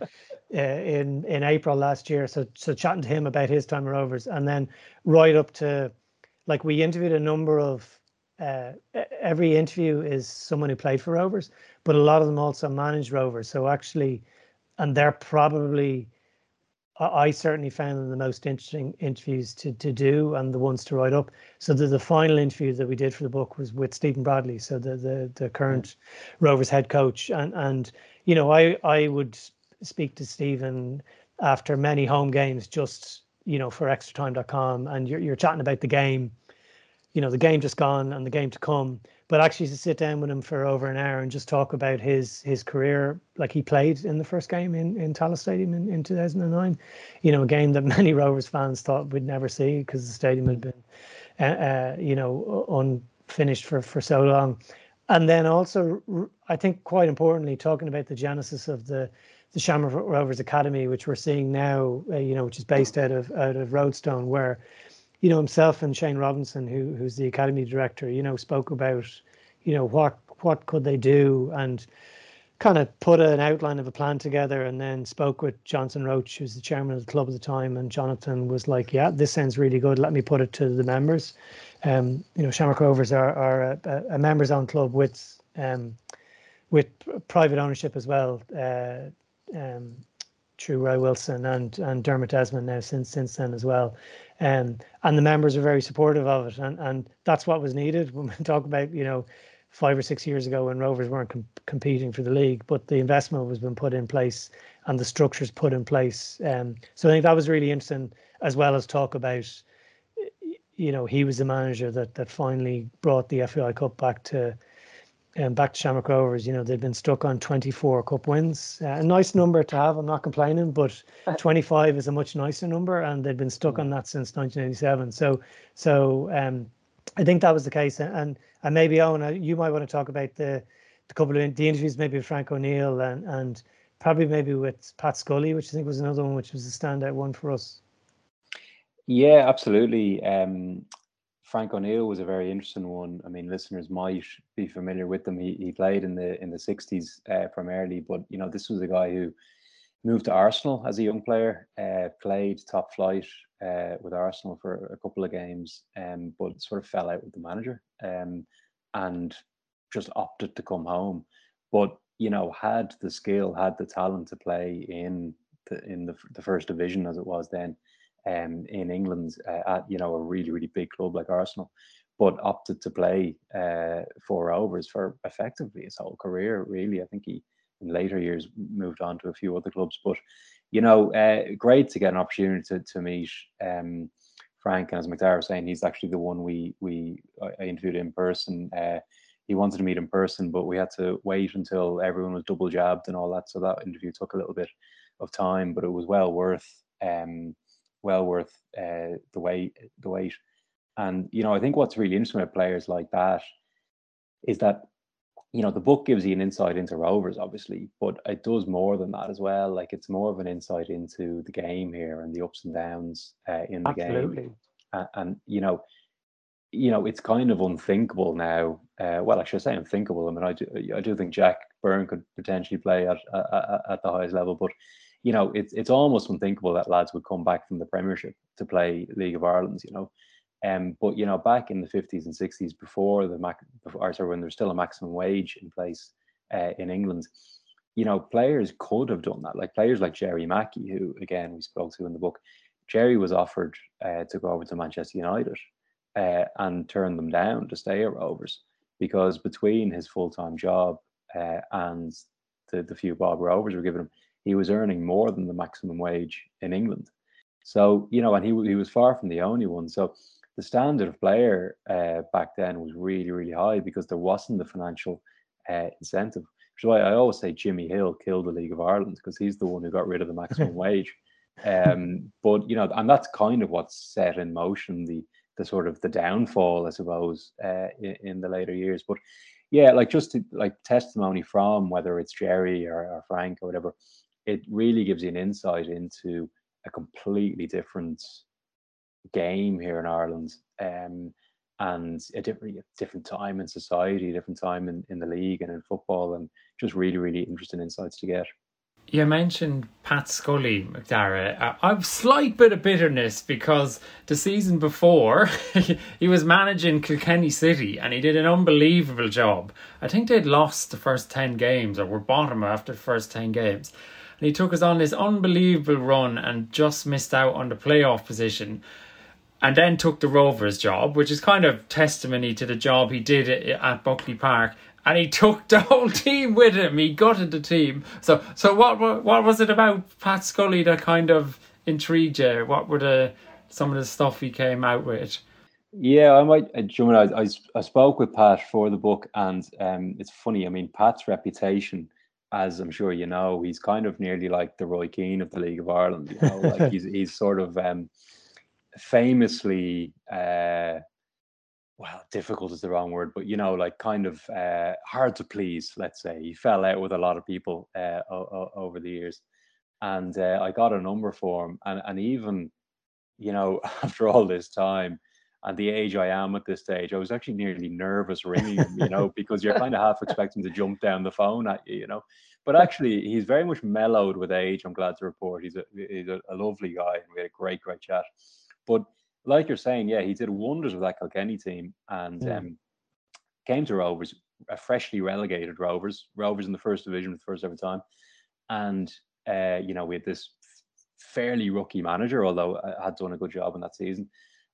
uh, in in April last year. So so chatting to him about his time at Rovers, and then right up to like we interviewed a number of. Uh, every interview is someone who played for Rovers, but a lot of them also managed Rovers. So actually, and they're probably I certainly found them the most interesting interviews to, to do and the ones to write up. So the, the final interview that we did for the book was with Stephen Bradley, so the the, the current Rovers head coach. And and you know, I I would speak to Stephen after many home games just, you know, for extratime.com and you're you're chatting about the game, you know, the game just gone and the game to come. But actually to sit down with him for over an hour and just talk about his his career like he played in the first game in in Tallaght Stadium in, in 2009 you know a game that many Rovers fans thought we'd never see because the stadium had been uh, uh, you know unfinished for for so long. And then also I think quite importantly talking about the genesis of the the Shamrock Rovers Academy which we're seeing now uh, you know which is based out of out of Roadstone where you know himself and Shane Robinson, who who's the academy director, you know, spoke about, you know, what what could they do and kind of put an outline of a plan together and then spoke with Jonathan Roche, who's the chairman of the club at the time, and Jonathan was like, "Yeah, this sounds really good. Let me put it to the members." Um, you know, Shamrock Rovers are are a, a members-owned club with um, with private ownership as well. Uh, um, through Roy Wilson and and Dermot Desmond now since since then as well. Um, and the members are very supportive of it, and and that's what was needed when we talk about you know five or six years ago when Rovers weren't com- competing for the league, but the investment was been put in place and the structures put in place. Um, so I think that was really interesting, as well as talk about, you know, he was the manager that that finally brought the FAI Cup back to um, back to Shamrock Rovers, you know, they've been stuck on 24 cup wins. Uh, a nice number to have, I'm not complaining, but 25 is a much nicer number, and they've been stuck on that since 1987. So, so um, I think that was the case. And and maybe Owen, uh, you might want to talk about the the couple of the interviews, maybe with Frank O'Neill and and probably maybe with Pat Scully, which I think was another one, which was a standout one for us. Yeah, absolutely. Um, Frank O'Neill was a very interesting one. I mean, listeners might be familiar with him. He, he played in the in the sixties uh, primarily, but you know, this was a guy who moved to Arsenal as a young player, uh, played top flight uh, with Arsenal for a couple of games, um, but sort of fell out with the manager um, and just opted to come home. But you know, had the skill, had the talent to play in the in the, the first division as it was then um, in England uh, at you know a really really big club like Arsenal, but opted to play uh, for Rovers for effectively his whole career. Really, I think he in later years moved on to a few other clubs, but you know, uh, great to get an opportunity to, to meet um, Frank. And as Macdara was saying, he's actually the one we we I interviewed in person. Uh, he wanted to meet in person, but we had to wait until everyone was double jabbed and all that. So that interview took a little bit of time, but it was well worth um, well worth uh, the wait the wait. And you know, I think what's really interesting with players like that is that you know the book gives you an insight into Rovers, obviously, but it does more than that as well. Like it's more of an insight into the game here and the ups and downs uh, in the Absolutely. game. And, and you know, you know, it's kind of unthinkable now. Uh, well, I should say unthinkable. I mean, I do, I do think Jack Byrne could potentially play at, at at the highest level, but you know, it's it's almost unthinkable that lads would come back from the Premiership to play League of Ireland. You know, um, but you know, back in the fifties and sixties, before the mac, before, sorry, when there's still a maximum wage in place uh, in England, you know, players could have done that. Like players like Gerry Mackey, who again we spoke to in the book. Gerry was offered uh, to go over to Manchester United uh, and turned them down to stay at Rovers because between his full time job uh, and the, the few Bob Rovers were giving him, he was earning more than the maximum wage in England. So, you know, and he, he was far from the only one. So the standard of player uh, back then was really, really high because there wasn't the financial uh, incentive. Which is why I always say Jimmy Hill killed the League of Ireland because he's the one who got rid of the maximum wage. Um, but you know, and that's kind of what set in motion the the sort of the downfall, I suppose, uh, in, in, the later years. But yeah, like just to, like testimony from whether it's Gerry or, or Frank or whatever, it really gives you an insight into a completely different game here in Ireland. Um, and a different different time in society, a different time in, in the league and in football, and just really, really interesting insights to get. You mentioned Pat Scully, Macdara. I've slight bit of bitterness because the season before he was managing Kilkenny City and he did an unbelievable job. I think they'd lost the first 10 games or were bottom after the first 10 games. He took us on this unbelievable run and just missed out on the playoff position. And then took the Rovers job, which is kind of testimony to the job he did at Buckley Park and he took the whole team with him. He gutted the team. So, so what, what, what was it about Pat Scully that kind of intrigued you? What were the some of the stuff he came out with? Yeah, I might. Uh, I, I, I spoke with Pat for the book, and um, it's funny. I mean, Pat's reputation, as I'm sure you know, he's kind of nearly like the Roy Keane of the League of Ireland. You know, like he's he's sort of um, famously. Uh, well, difficult is the wrong word, but you know, like kind of uh, hard to please. Let's say he fell out with a lot of people uh, o- o- over the years, and uh, I got a number for him, and and even, you know, after all this time, and the age I am at this stage, I was actually nearly nervous ringing him, you know, because you're kind of half expecting to jump down the phone at you, you know. But actually, he's very much mellowed with age. I'm glad to report he's a he's a, a lovely guy, and we had a great great chat. But like you're saying, yeah, he did wonders with that Kilkenny team and mm. um, came to Rovers, a freshly relegated Rovers, Rovers in the first division for the first ever time. And, uh, you know, we had this fairly rookie manager, although I had done a good job in that season.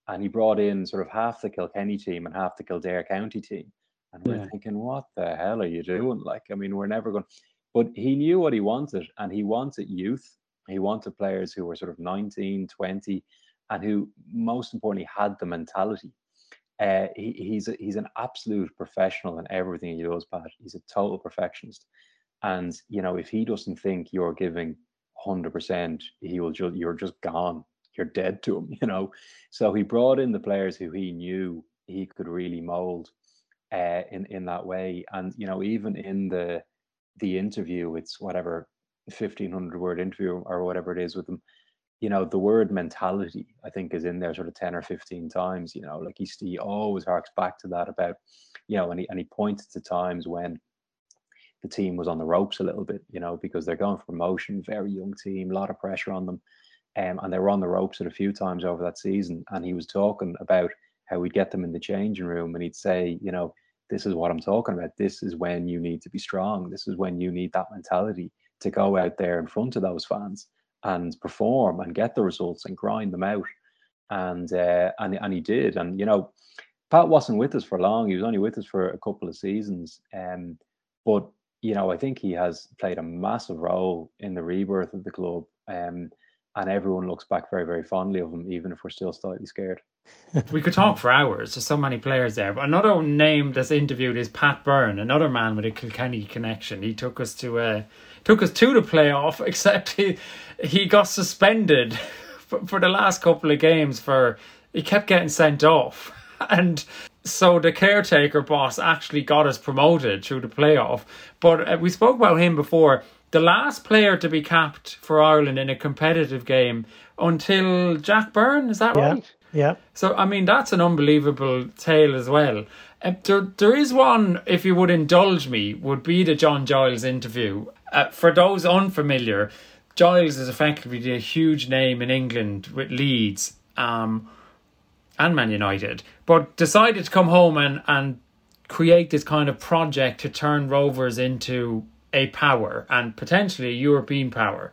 And he brought in sort of half the Kilkenny team and half the Kildare County team. And we're yeah. thinking, what the hell are you doing? Like, I mean, we're never going. But he knew what he wanted, and he wanted youth. He wanted players who were sort of 19, 20, and who most importantly had the mentality. Uh, he, he's a, he's an absolute professional in everything he does, Pat. He's a total perfectionist, and you know if he doesn't think you're giving hundred percent, he will just you're just gone. You're dead to him, you know. So he brought in the players who he knew he could really mold uh, in in that way, and you know even in the the interview, it's whatever fifteen hundred word interview or whatever it is with them you know, the word mentality, I think, is in there sort of 10 or 15 times, you know, like he, he always harks back to that about, you know, and he, and he points to times when the team was on the ropes a little bit, you know, because they're going for promotion, very young team, a lot of pressure on them. Um, and they were on the ropes at a few times over that season. And he was talking about how we'd get them in the changing room and he'd say, you know, this is what I'm talking about. This is when you need to be strong. This is when you need that mentality to go out there in front of those fans and perform and get the results and grind them out. And uh, and and he did. And you know, Pat wasn't with us for long. He was only with us for a couple of seasons. Um, but you know, I think he has played a massive role in the rebirth of the club. Um, and everyone looks back very, very fondly of him, even if we're still slightly scared. we could talk for hours. There's so many players there. But another name that's interviewed is Pat Byrne, another man with a Kilkenny connection. He took us to uh, took us to the playoff, except he he got suspended for, for the last couple of games for he kept getting sent off, and so the caretaker boss actually got us promoted through the playoff. But uh, we spoke about him before. The last player to be capped for Ireland in a competitive game until Jack Byrne, is that yeah. right? Yeah. So I mean that's an unbelievable tale as well. Uh, there, there is one, if you would indulge me, would be the John Giles interview. Uh, for those unfamiliar, Giles is effectively a huge name in England with Leeds um, and Man United, but decided to come home and, and create this kind of project to turn Rovers into a power and potentially a European power.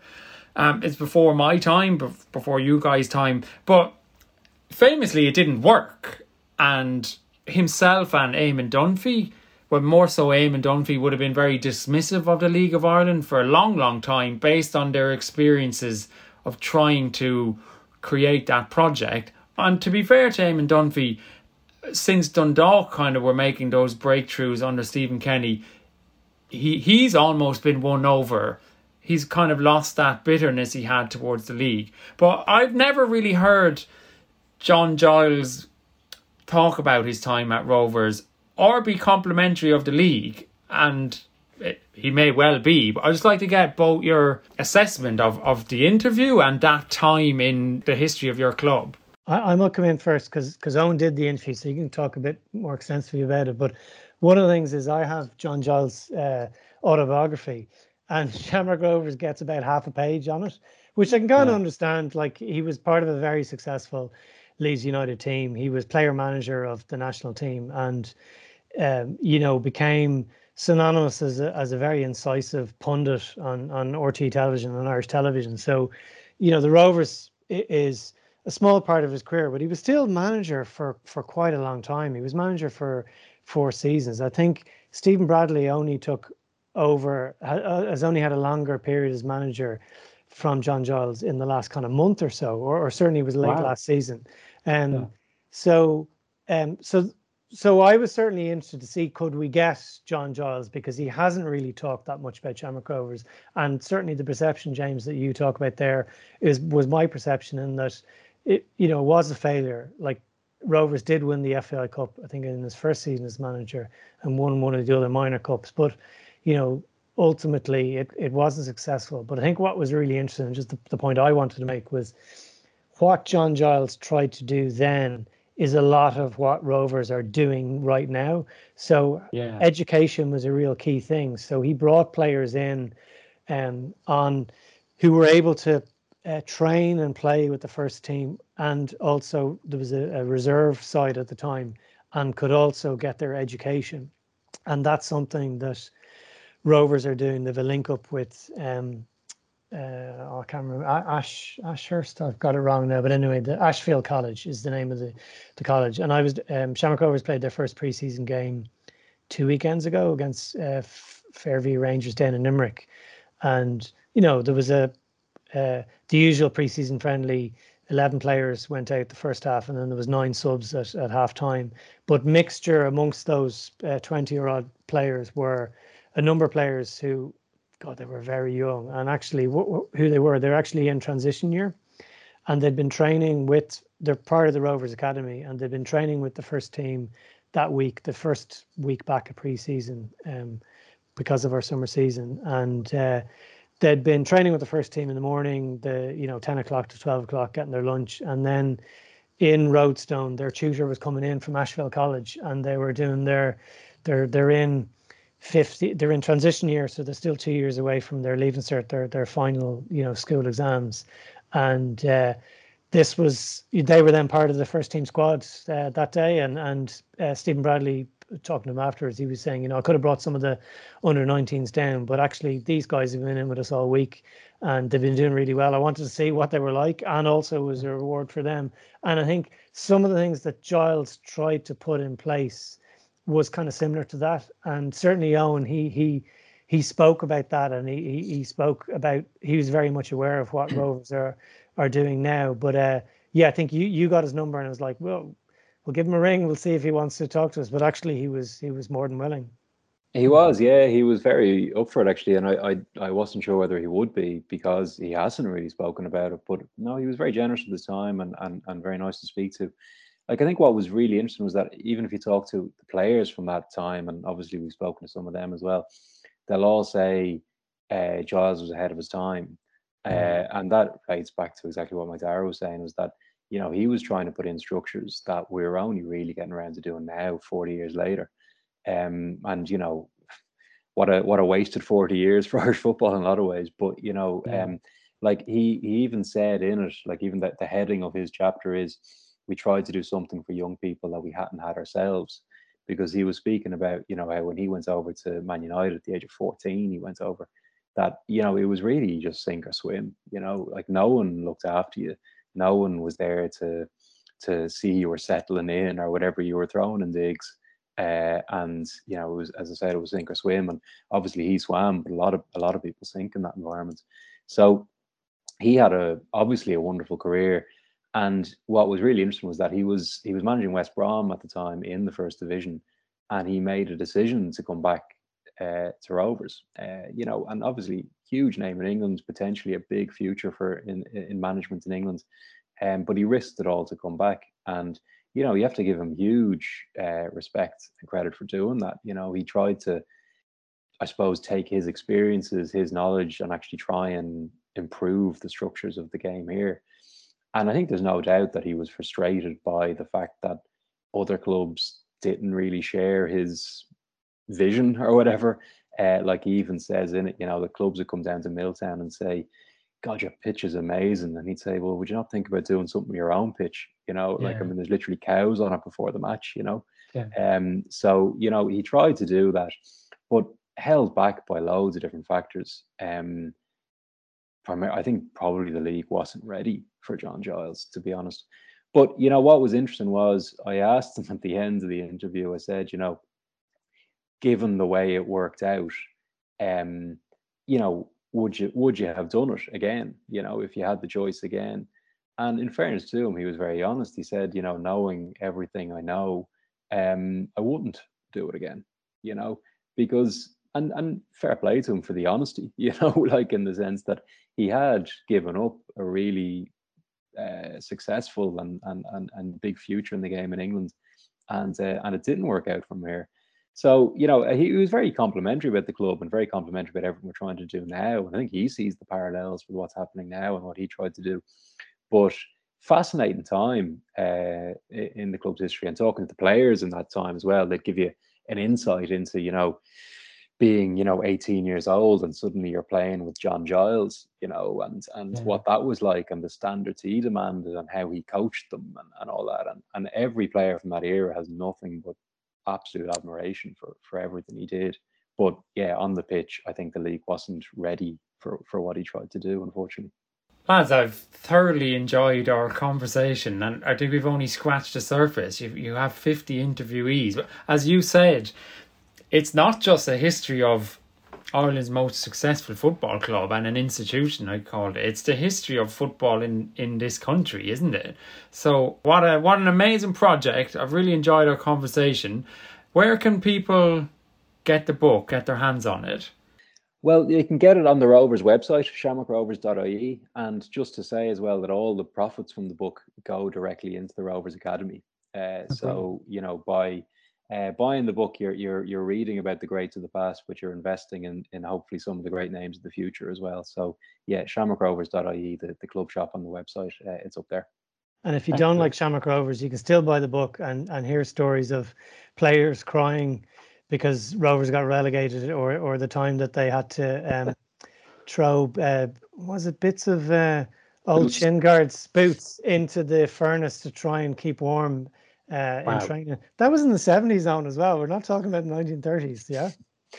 Um, it's before my time, before you guys' time, but famously it didn't work. And himself and Eamon Dunphy, well, more so Eamon Dunphy, would have been very dismissive of the League of Ireland for a long, long time based on their experiences of trying to create that project. And to be fair to Eamon Dunphy, since Dundalk kind of were making those breakthroughs under Stephen Kenny, he he's almost been won over. He's kind of lost that bitterness he had towards the league. But I've never really heard John Giles talk about his time at Rovers or be complimentary of the league. And it, he may well be, but I'd just like to get both your assessment of, of the interview and that time in the history of your club. I, I might come in first because because Owen did the interview, so you can talk a bit more extensively about it. But one of the things is I have John Giles' uh, autobiography, and Shamrock Rovers gets about half a page on it, which I can kind yeah. of understand. Like he was part of a very successful Leeds United team. He was player manager of the national team, and um, you know became synonymous as a, as a very incisive pundit on on RTÉ television and Irish television. So, you know, the Rovers is a small part of his career, but he was still manager for for quite a long time. He was manager for four seasons. I think Stephen Bradley only took over uh, has only had a longer period as manager from John Giles in the last kind of month or so, or, or certainly was late wow. last season. Um, yeah. so um, so so I was certainly interested to see could we get John Giles because he hasn't really talked that much about Shamrock Rovers, and certainly the perception, James, that you talk about there is was my perception in that it you know was a failure. Like Rovers did win the FAI Cup, I think, in his first season as manager, and won one of the other minor cups, but you know ultimately it, it wasn't successful. But I think what was really interesting, just the, the point I wanted to make was what John Giles tried to do then is a lot of what Rovers are doing right now. So yeah. education was a real key thing. So he brought players in um, on who were able to uh, train and play with the first team, and also there was a, a, reserve side at the time, and could also get their education, and that's something that Rovers are doing. They've a link up with um, uh, oh, I can't remember Ash Ashurst. I've got it wrong now, but anyway, the Ashfield College is the name of the the college. And I was um, Shamrock Rovers played their first preseason game two weekends ago against uh, Fairview Rangers down in Limerick, and you know there was a uh, the usual preseason friendly. 11 players went out the first half and then there was nine subs at, at half time but mixture amongst those uh, 20 year old players were a number of players who God, they were very young. And actually, who they were, they're actually in transition year. And they'd been training with, they're part of the Rovers Academy, and they'd been training with the first team that week, the first week back of preseason, um, because of our summer season. And uh, they'd been training with the first team in the morning, the you know 10 o'clock to 12 o'clock, getting their lunch, and then in Roadstone, their tutor was coming in from Ashfield College, and they were doing their, they're they're in 50 they're in transition year so they're still two years away from their leaving cert their their final you know school exams. And uh, this was they were then part of the first team squad uh, that day and and uh, Stephen Bradley talking to him afterwards he was saying you know I could have brought some of the under 19s down but actually these guys have been in with us all week and they've been doing really well I wanted to see what they were like and also was a reward for them and I think some of the things that Giles tried to put in place was kind of similar to that. And certainly Owen, he he he spoke about that, and he, he he spoke about he was very much aware of what Rovers are are doing now. But uh, yeah, I think you you got his number, and I was like, well, we'll give him a ring. We'll see if he wants to talk to us. But actually, he was he was more than willing. He was, yeah, he was very up for it actually, and I, I, I wasn't sure whether he would be because he hasn't really spoken about it. But no, he was very generous at the time and, and and very nice to speak to. Like I think what was really interesting was that even if you talk to the players from that time, and obviously we've spoken to some of them as well, they'll all say uh, Giles was ahead of his time, uh, and that relates back to exactly what Macdara was saying was that you know he was trying to put in structures that we're only really getting around to doing now, forty years later um, and you know, what a what a wasted 40 years for Irish football in a lot of ways. But you know, yeah. um, like he he even said in it, like even that the heading of his chapter is we tried to do something for young people that we hadn't had ourselves. Because he was speaking about, you know, how when he went over to Man United at the age of 14, he went over that, you know, it was really just sink or swim, you know, like no one looked after you. No one was there to to see you were settling in or whatever you were throwing in digs uh, and you know, was as I said, it was sink or swim, and obviously he swam, but a lot of a lot of people sink in that environment. So he had a obviously a wonderful career. And what was really interesting was that he was he was managing West Brom at the time in the first division, and he made a decision to come back uh, to Rovers. Uh, you know, and obviously huge name in England, potentially a big future for in in management in England. Um, but he risked it all to come back, and you know, you have to give him huge uh, respect and credit for doing that. You know, he tried to, I suppose, take his experiences, his knowledge, and actually try and improve the structures of the game here. And I think there's no doubt that he was frustrated by the fact that other clubs didn't really share his vision or whatever. Uh, like he even says in it, you know, the clubs would come down to Milltown and say, God, your pitch is amazing. And he'd say, Well, would you not think about doing something with your own pitch? You know, yeah. like I mean, there's literally cows on it before the match, you know. Yeah. Um, so, you know, he tried to do that, but held back by loads of different factors. Um I think probably the league wasn't ready for John Giles, to be honest. But you know what was interesting was I asked him at the end of the interview, I said, you know, given the way it worked out, um, you know, would you would you have done it again? You know, if you had the choice again. And in fairness to him, he was very honest. He said, you know, knowing everything I know, um, I wouldn't do it again. You know, because and and fair play to him for the honesty. You know, like in the sense that he had given up a really uh, successful and, and and and big future in the game in England, and uh, and it didn't work out from here. So, you know, he was very complimentary about the club and very complimentary about everything we're trying to do now. And I think he sees the parallels with what's happening now and what he tried to do. But fascinating time uh, in the club's history and talking to the players in that time as well. They'd give you an insight into, you know, being, you know, 18 years old and suddenly you're playing with John Giles, you know, and and yeah. what that was like and the standards he demanded and how he coached them and, and all that. And and every player from that era has nothing but absolute admiration for for everything he did. But yeah, on the pitch, I think the league wasn't ready for for what he tried to do, unfortunately. Lads, I've thoroughly enjoyed our conversation, and I think we've only scratched the surface. You you have fifty interviewees, but as you said, it's not just a history of Ireland's most successful football club and an institution, I called it. It's the history of football in, in this country, isn't it? So what a what an amazing project. I've really enjoyed our conversation. Where can people get the book, get their hands on it? Well, you can get it on the Rovers website, shamrockrovers.ie. And just to say as well that all the profits from the book go directly into the Rovers Academy. Uh. So, you know, by uh, buying the book, you're you're you're reading about the greats of the past, but you're investing in in hopefully some of the great names of the future as well. So yeah, shamrockrovers.ie, the, the club shop on the website, uh, it's up there. And if you Thank don't you. like Shamrock Rovers, you can still buy the book and and hear stories of players crying because Rovers got relegated, or or the time that they had to um, throw uh, was it bits of uh, old shin guards boots into the furnace to try and keep warm uh, wow. in training. That was in the 70s zone as well. We're not talking about the 1930s, yeah?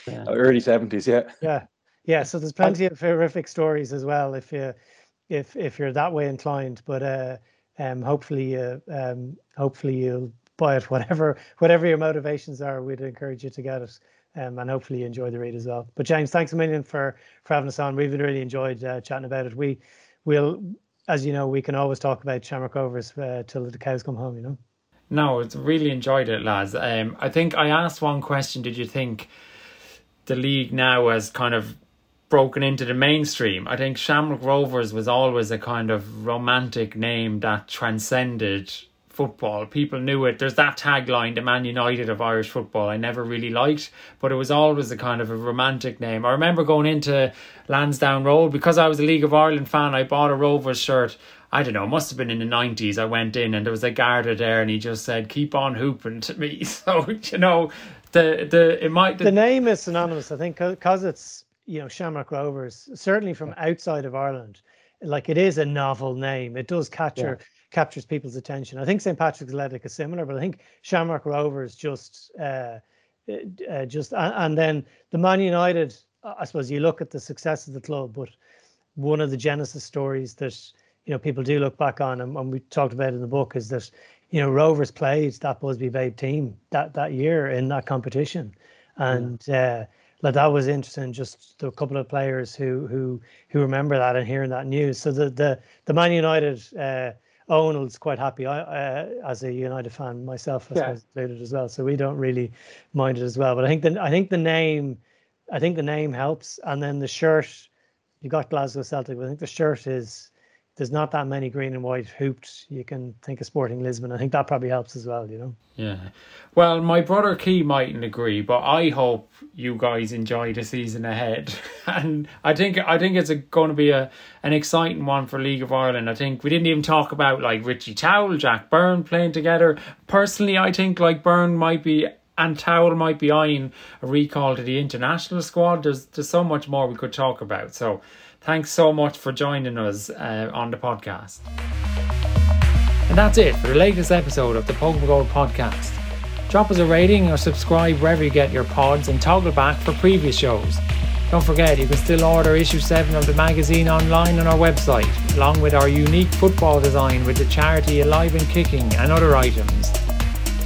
yeah. Oh, early 70s, yeah. Yeah. Yeah, so there's plenty of horrific stories as well if you if if you're that way inclined, but uh um hopefully uh, um hopefully you'll buy it whatever whatever your motivations are, we'd encourage you to get it. Um, and hopefully you enjoy the read as well. But James, thanks a million for for having us on. We've really enjoyed uh, chatting about it. We will, as you know, we can always talk about Shamrock Rovers uh, till the cows come home. You know. No, it's really enjoyed it, lads. Um, I think I asked one question. Did you think the league now has kind of broken into the mainstream? I think Shamrock Rovers was always a kind of romantic name that transcended football. People knew it. There's that tagline, the Man United of Irish football. I never really liked, but it was always a kind of a romantic name. I remember going into Lansdowne Road because I was a League of Ireland fan. I bought a Rovers shirt. I don't know, it must have been in the 90s. I went in and there was a Garda there and he just said, keep on hooping to me. So, you know, the, the, it might. The, the name is synonymous, I think, because it's, you know, Shamrock Rovers, certainly from outside of Ireland. Like it is a novel name. It does capture. Yeah. Captures people's attention. I think St. Patrick's Athletic is similar, but I think Shamrock Rovers just, uh, uh, just, and, and then the Man United. I suppose you look at the success of the club, but one of the genesis stories that you know people do look back on and, and we talked about in the book is that you know Rovers played that Busby Babe team that that year in that competition, and yeah. uh, like that was interesting. Just a couple of players who who who remember that and hearing that news. So the the the Man United. Uh, Owen was quite happy. I, uh, as a United fan myself, I yeah. included as well. So we don't really mind it as well. But I think the I think the name, I think the name helps, and then the shirt. You got Glasgow Celtic, but I think the shirt is there's not that many green and white hooped. You can think of Sporting Lisbon. I think that probably helps as well, you know. Yeah. Well, my brother Key mightn't agree, but I hope you guys enjoy the season ahead. and I think I think it's a, going to be a an exciting one for League of Ireland. I think we didn't even talk about like Richie Towell, Jack Byrne playing together. Personally, I think like Byrne might be and Towell might be eyeing a recall to the international squad. There's there's so much more we could talk about. So Thanks so much for joining us uh, on the podcast. And that's it for the latest episode of the Póg Mo Goal podcast. Drop us a rating or subscribe wherever you get your pods and toggle back for previous shows. Don't forget, you can still order issue 7 of the magazine online on our website, along with our unique football design with the charity Alive and Kicking and other items.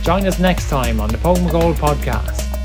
Join us next time on the Pogba Gold podcast.